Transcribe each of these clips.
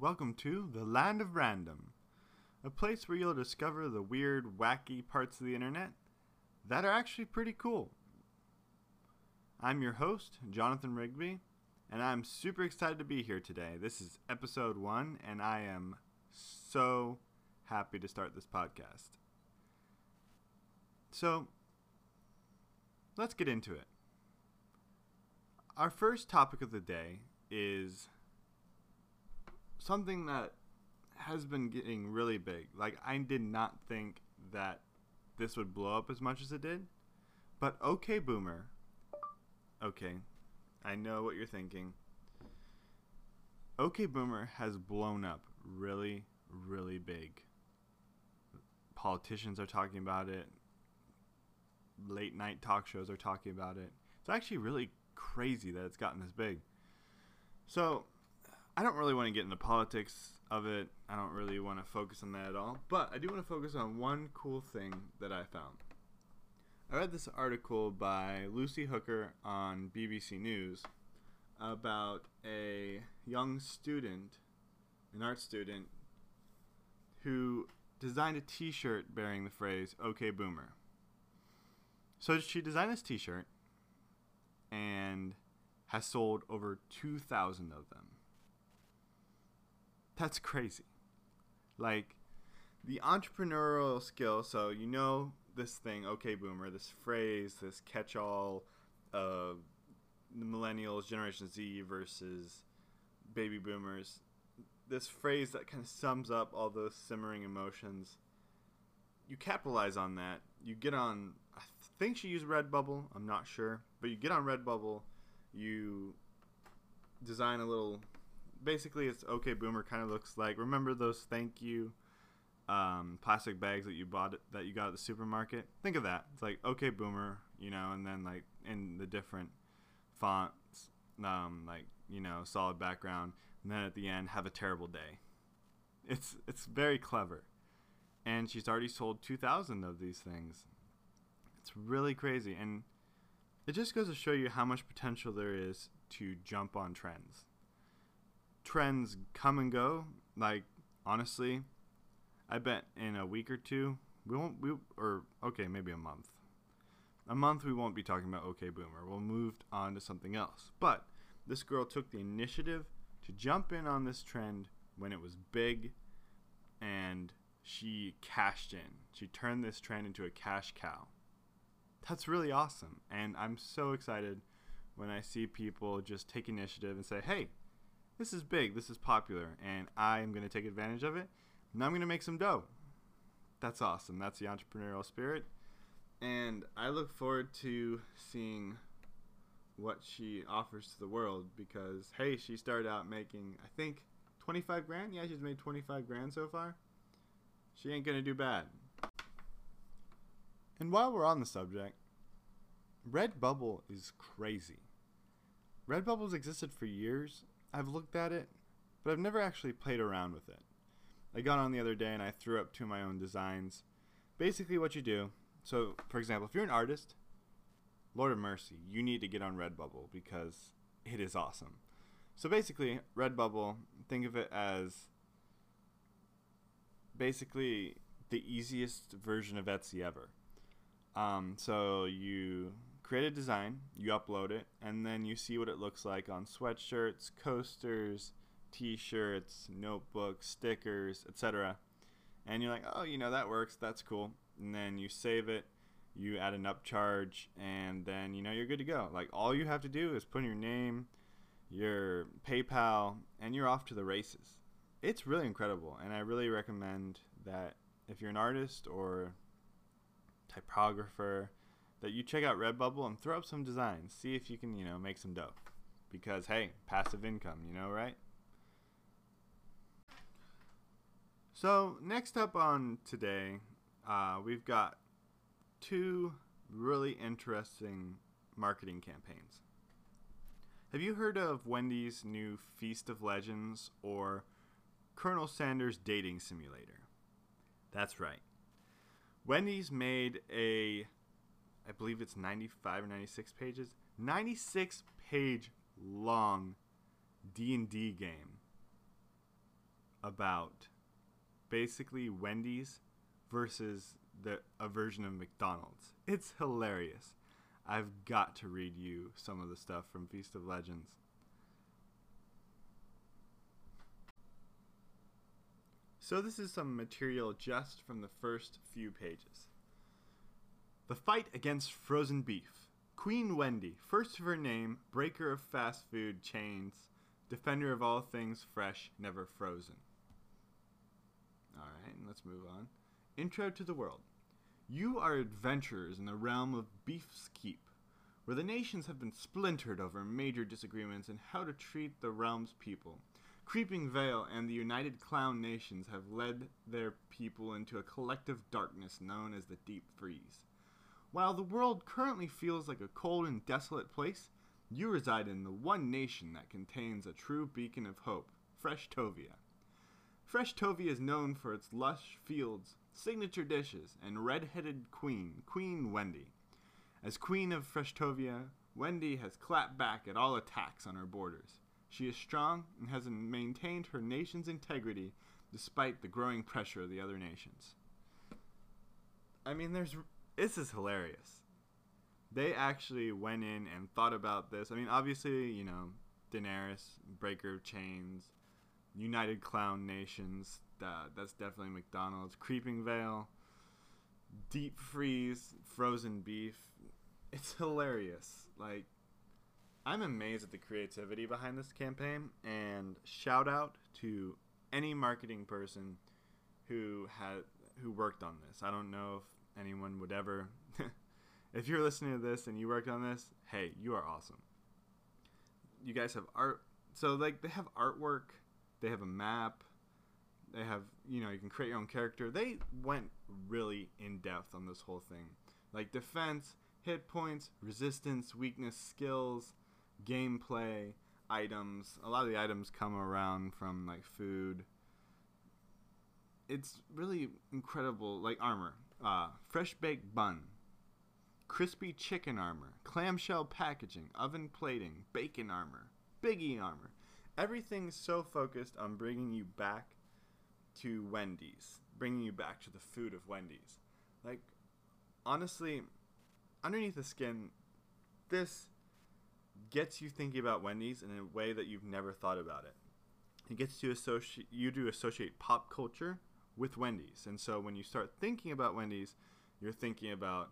welcome to the Land of Random, a place where you'll discover the weird, wacky parts of the internet that are actually pretty cool. I'm your host, Jonathan Rigby, and I'm super excited to be here today. This is episode one, and I am so happy to start this podcast. So, let's get into it. Our first topic of the day is something that has been getting really big. Like I did not think that this would blow up as much as it did. But OK Boomer. Okay. I know what you're thinking. OK Boomer has blown up really really big. Politicians are talking about it. Late night talk shows are talking about it. It's actually really crazy that it's gotten this big. So, I don't really want to get into politics of it. I don't really want to focus on that at all. But I do want to focus on one cool thing that I found. I read this article by Lucy Hooker on BBC News about a young student, an art student, who designed a t shirt bearing the phrase OK Boomer. So she designed this t shirt and has sold over 2,000 of them. That's crazy. Like the entrepreneurial skill, so you know this thing, okay, boomer, this phrase, this catch all of the millennials, Generation Z versus baby boomers. This phrase that kind of sums up all those simmering emotions. You capitalize on that. You get on, I think she used Redbubble, I'm not sure, but you get on Redbubble, you design a little basically it's okay boomer kind of looks like remember those thank you um, plastic bags that you bought that you got at the supermarket? Think of that. It's like okay boomer you know and then like in the different fonts um, like you know solid background and then at the end have a terrible day. It's it's very clever. And she's already sold 2000 of these things. It's really crazy and it just goes to show you how much potential there is to jump on trends trends come and go. Like honestly, I bet in a week or two we won't we or okay maybe a month. A month we won't be talking about OK Boomer. We'll move on to something else. But this girl took the initiative to jump in on this trend when it was big, and she cashed in. She turned this trend into a cash cow. That's really awesome, and I'm so excited when I see people just take initiative and say, "Hey, this is big, this is popular, and I am going to take advantage of it, and I'm going to make some dough. That's awesome. That's the entrepreneurial spirit. And I look forward to seeing what she offers to the world because, hey, she started out making, I think, 25 grand? Yeah, she's made 25 grand so far. She ain't going to do bad. And while we're on the subject, Redbubble is crazy. Redbubble's existed for years I've looked at it, but I've never actually played around with it. I got on the other day and I threw up two of my own designs. Basically, what you do so, for example, if you're an artist, Lord of Mercy, you need to get on Redbubble because it is awesome. So, basically, Redbubble, think of it as basically the easiest version of Etsy ever. Um, so, you create a design, you upload it, and then you see what it looks like on sweatshirts, coasters, t-shirts, notebooks, stickers, etc. And you're like, "Oh, you know that works. That's cool." And then you save it, you add an upcharge, and then you know you're good to go. Like all you have to do is put in your name, your PayPal, and you're off to the races. It's really incredible, and I really recommend that if you're an artist or typographer that you check out Redbubble and throw up some designs. See if you can, you know, make some dough. Because, hey, passive income, you know, right? So, next up on today, uh, we've got two really interesting marketing campaigns. Have you heard of Wendy's new Feast of Legends or Colonel Sanders Dating Simulator? That's right. Wendy's made a I believe it's 95 or 96 pages. 96 page long D&D game. about basically Wendy's versus the a version of McDonald's. It's hilarious. I've got to read you some of the stuff from Feast of Legends. So this is some material just from the first few pages. The fight against frozen beef. Queen Wendy, first of her name, breaker of fast food chains, defender of all things fresh, never frozen. Alright, let's move on. Intro to the world. You are adventurers in the realm of Beef's Keep, where the nations have been splintered over major disagreements in how to treat the realm's people. Creeping Veil and the United Clown Nations have led their people into a collective darkness known as the Deep Freeze. While the world currently feels like a cold and desolate place, you reside in the one nation that contains a true beacon of hope, Freshtovia. Freshtovia is known for its lush fields, signature dishes, and red-headed queen, Queen Wendy. As queen of Freshtovia, Wendy has clapped back at all attacks on her borders. She is strong and has maintained her nation's integrity despite the growing pressure of the other nations. I mean, there's this is hilarious. They actually went in and thought about this. I mean, obviously, you know, Daenerys, Breaker of Chains, United Clown Nations. Uh, that's definitely McDonald's. Creeping Veil, Deep Freeze, Frozen Beef. It's hilarious. Like, I'm amazed at the creativity behind this campaign, and shout out to any marketing person who had who worked on this. I don't know if anyone would ever. if you're listening to this and you worked on this, hey, you are awesome. You guys have art. So like they have artwork they have a map. They have, you know, you can create your own character. They went really in depth on this whole thing. Like defense, hit points, resistance, weakness, skills, gameplay, items. A lot of the items come around from like food. It's really incredible. Like armor, uh, fresh baked bun, crispy chicken armor, clamshell packaging, oven plating, bacon armor, biggie armor, everything's so focused on bringing you back to Wendy's, bringing you back to the food of Wendy's. Like, honestly, underneath the skin, this gets you thinking about Wendy's in a way that you've never thought about it. It gets to associate you to associate pop culture with Wendy's, and so when you start thinking about Wendy's, you're thinking about,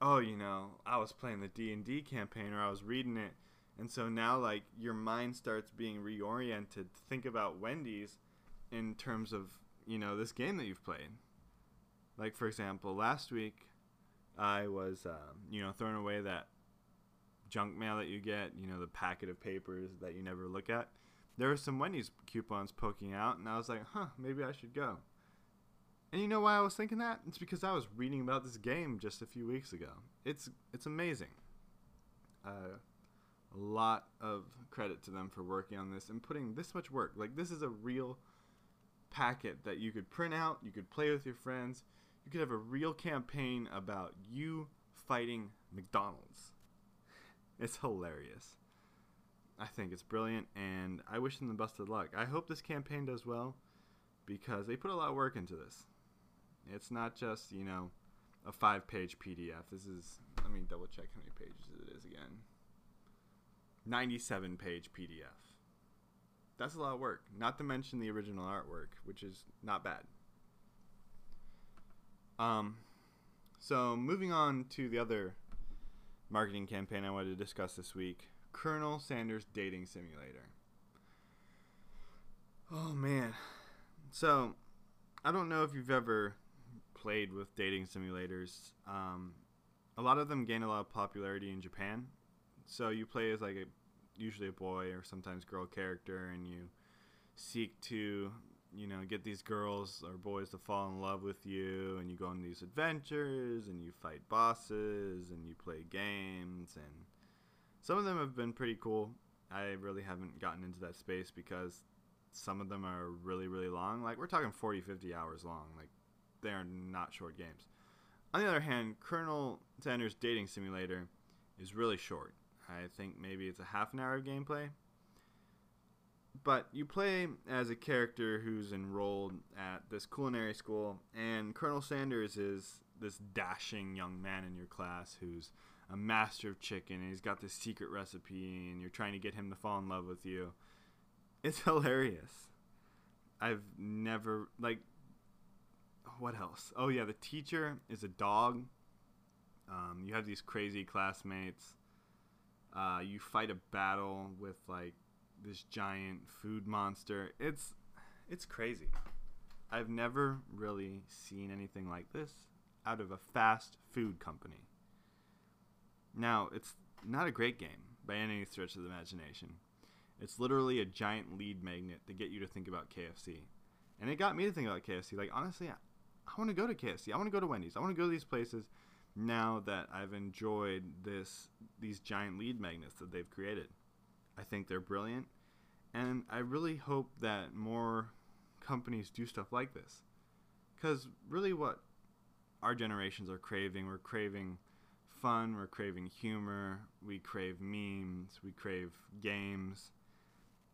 oh, you know, I was playing the D and D campaign, or I was reading it, and so now, like, your mind starts being reoriented to think about Wendy's in terms of, you know, this game that you've played. Like, for example, last week, I was, um, you know, throwing away that junk mail that you get, you know, the packet of papers that you never look at. There were some Wendy's coupons poking out, and I was like, huh, maybe I should go. And you know why I was thinking that? It's because I was reading about this game just a few weeks ago. It's it's amazing. Uh, a lot of credit to them for working on this and putting this much work. Like this is a real packet that you could print out, you could play with your friends. You could have a real campaign about you fighting McDonald's. It's hilarious. I think it's brilliant and I wish them the best of luck. I hope this campaign does well because they put a lot of work into this. It's not just, you know, a five page PDF. This is, let me double check how many pages it is again. 97 page PDF. That's a lot of work, not to mention the original artwork, which is not bad. Um, so moving on to the other marketing campaign I wanted to discuss this week Colonel Sanders Dating Simulator. Oh man. So, I don't know if you've ever played with dating simulators. Um, a lot of them gain a lot of popularity in Japan, so you play as like a usually a boy or sometimes girl character, and you seek to you know get these girls or boys to fall in love with you, and you go on these adventures, and you fight bosses, and you play games, and some of them have been pretty cool. I really haven't gotten into that space because some of them are really really long. Like we're talking 40, 50 hours long. Like they are not short games. On the other hand, Colonel Sanders Dating Simulator is really short. I think maybe it's a half an hour of gameplay. but you play as a character who's enrolled at this culinary school, and Colonel Sanders is this dashing young man in your class who's a master of chicken, and he's got this secret recipe, and you're trying to get him to fall in love with you. It's hilarious. I've never like. What else? Oh yeah, the teacher is a dog. Um, you have these crazy classmates. Uh, you fight a battle with like this giant food monster. It's it's crazy. I've never really seen anything like this out of a fast food company. Now, it's not a great game by any stretch of the imagination. It's literally a giant lead magnet to get you to think about KFC. And it got me to think about KFC. Like, honestly, I, I want to go to KFC. I want to go to Wendy's. I want to go to these places now that I've enjoyed this these giant lead magnets that they've created. I think they're brilliant. And I really hope that more companies do stuff like this. Because really, what our generations are craving, we're craving fun, we're craving humor, we crave memes, we crave games.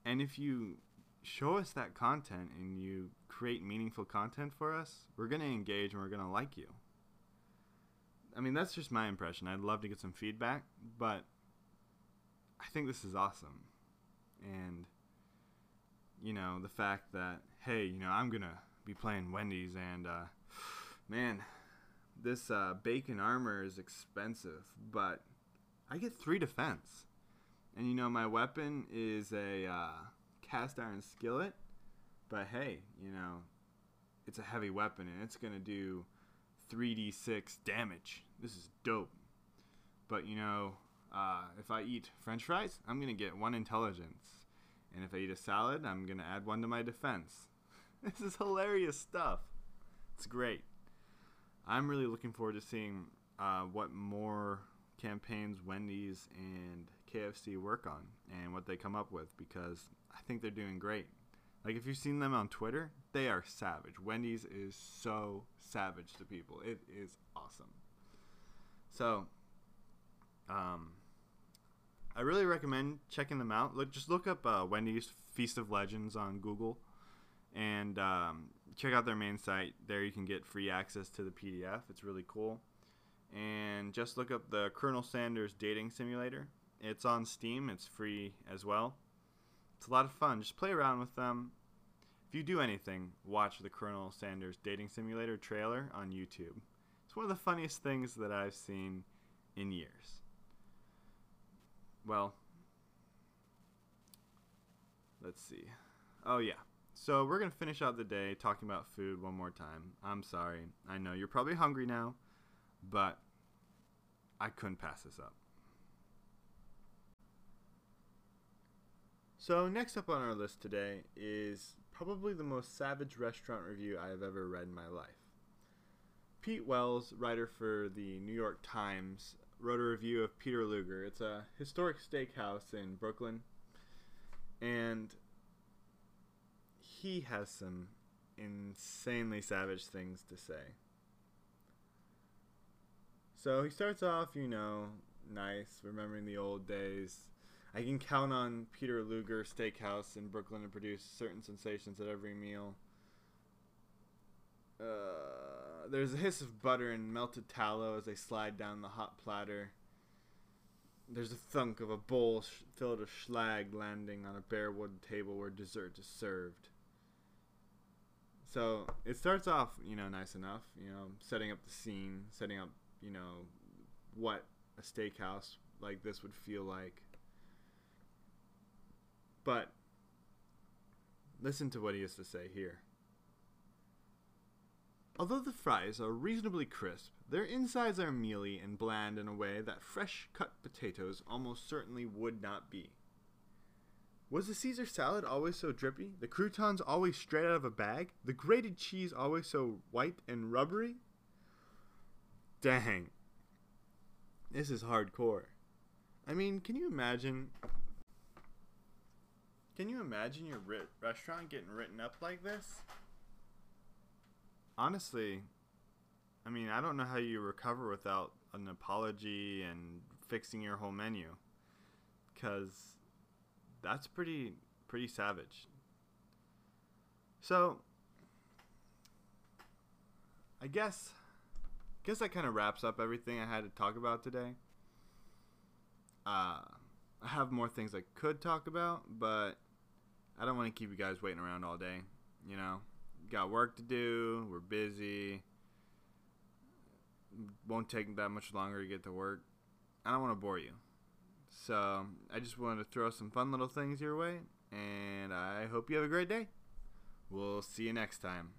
And if you show us that content and you create meaningful content for us, we're going to engage and we're going to like you. I mean, that's just my impression. I'd love to get some feedback, but I think this is awesome. And, you know, the fact that, hey, you know, I'm going to be playing Wendy's and, uh, man, this uh, bacon armor is expensive, but I get three defense. And, you know, my weapon is a uh, cast iron skillet, but hey, you know, it's a heavy weapon and it's going to do 3d6 damage. This is dope. But you know, uh, if I eat french fries, I'm going to get one intelligence. And if I eat a salad, I'm going to add one to my defense. this is hilarious stuff. It's great. I'm really looking forward to seeing uh, what more campaigns Wendy's and KFC work on and what they come up with because I think they're doing great. Like if you've seen them on Twitter, they are savage. Wendy's is so savage to people. It is awesome. So, um, I really recommend checking them out. Look, just look up uh, Wendy's Feast of Legends on Google, and um, check out their main site. There you can get free access to the PDF. It's really cool. And just look up the Colonel Sanders Dating Simulator. It's on Steam. It's free as well. It's a lot of fun. Just play around with them. If you do anything, watch the Colonel Sanders Dating Simulator trailer on YouTube. It's one of the funniest things that I've seen in years. Well, let's see. Oh, yeah. So we're to finish out the day talking about food one more time. I'm sorry. I know you're probably hungry now, but I couldn't pass this up. So, next up on our list today is probably the most savage restaurant review I have ever read in my life. Pete Wells, writer for the New York Times, wrote a review of Peter Luger. It's a historic steakhouse in Brooklyn, and he has some insanely savage things to say. So he starts off, you know, nice, remembering the old days. I can count on Peter Luger Steakhouse in Brooklyn to produce certain sensations at every meal. Uh, there's a hiss of butter and melted tallow as they slide down the hot platter. There's a thunk of a bowl sh- filled with schlag landing on a bare wood table where dessert is served. So it starts off, you know, nice enough, you know, setting up the scene, setting up, you know, what a steakhouse like this would feel like. But listen to what he has to say here. Although the fries are reasonably crisp, their insides are mealy and bland in a way that fresh cut potatoes almost certainly would not be. Was the Caesar salad always so drippy? The croutons always straight out of a bag? The grated cheese always so white and rubbery? Dang. This is hardcore. I mean, can you imagine can you imagine your ri- restaurant getting written up like this? Honestly, I mean, I don't know how you recover without an apology and fixing your whole menu. Because that's pretty pretty savage. So, I guess, I guess that kind of wraps up everything I had to talk about today. Uh, I have more things I could talk about, but I don't want to keep you guys waiting around all day. You know, got work to do. We're busy. Won't take that much longer to get to work. I don't want to bore you. So I just wanted to throw some fun little things your way, and I hope you have a great day. We'll see you next time.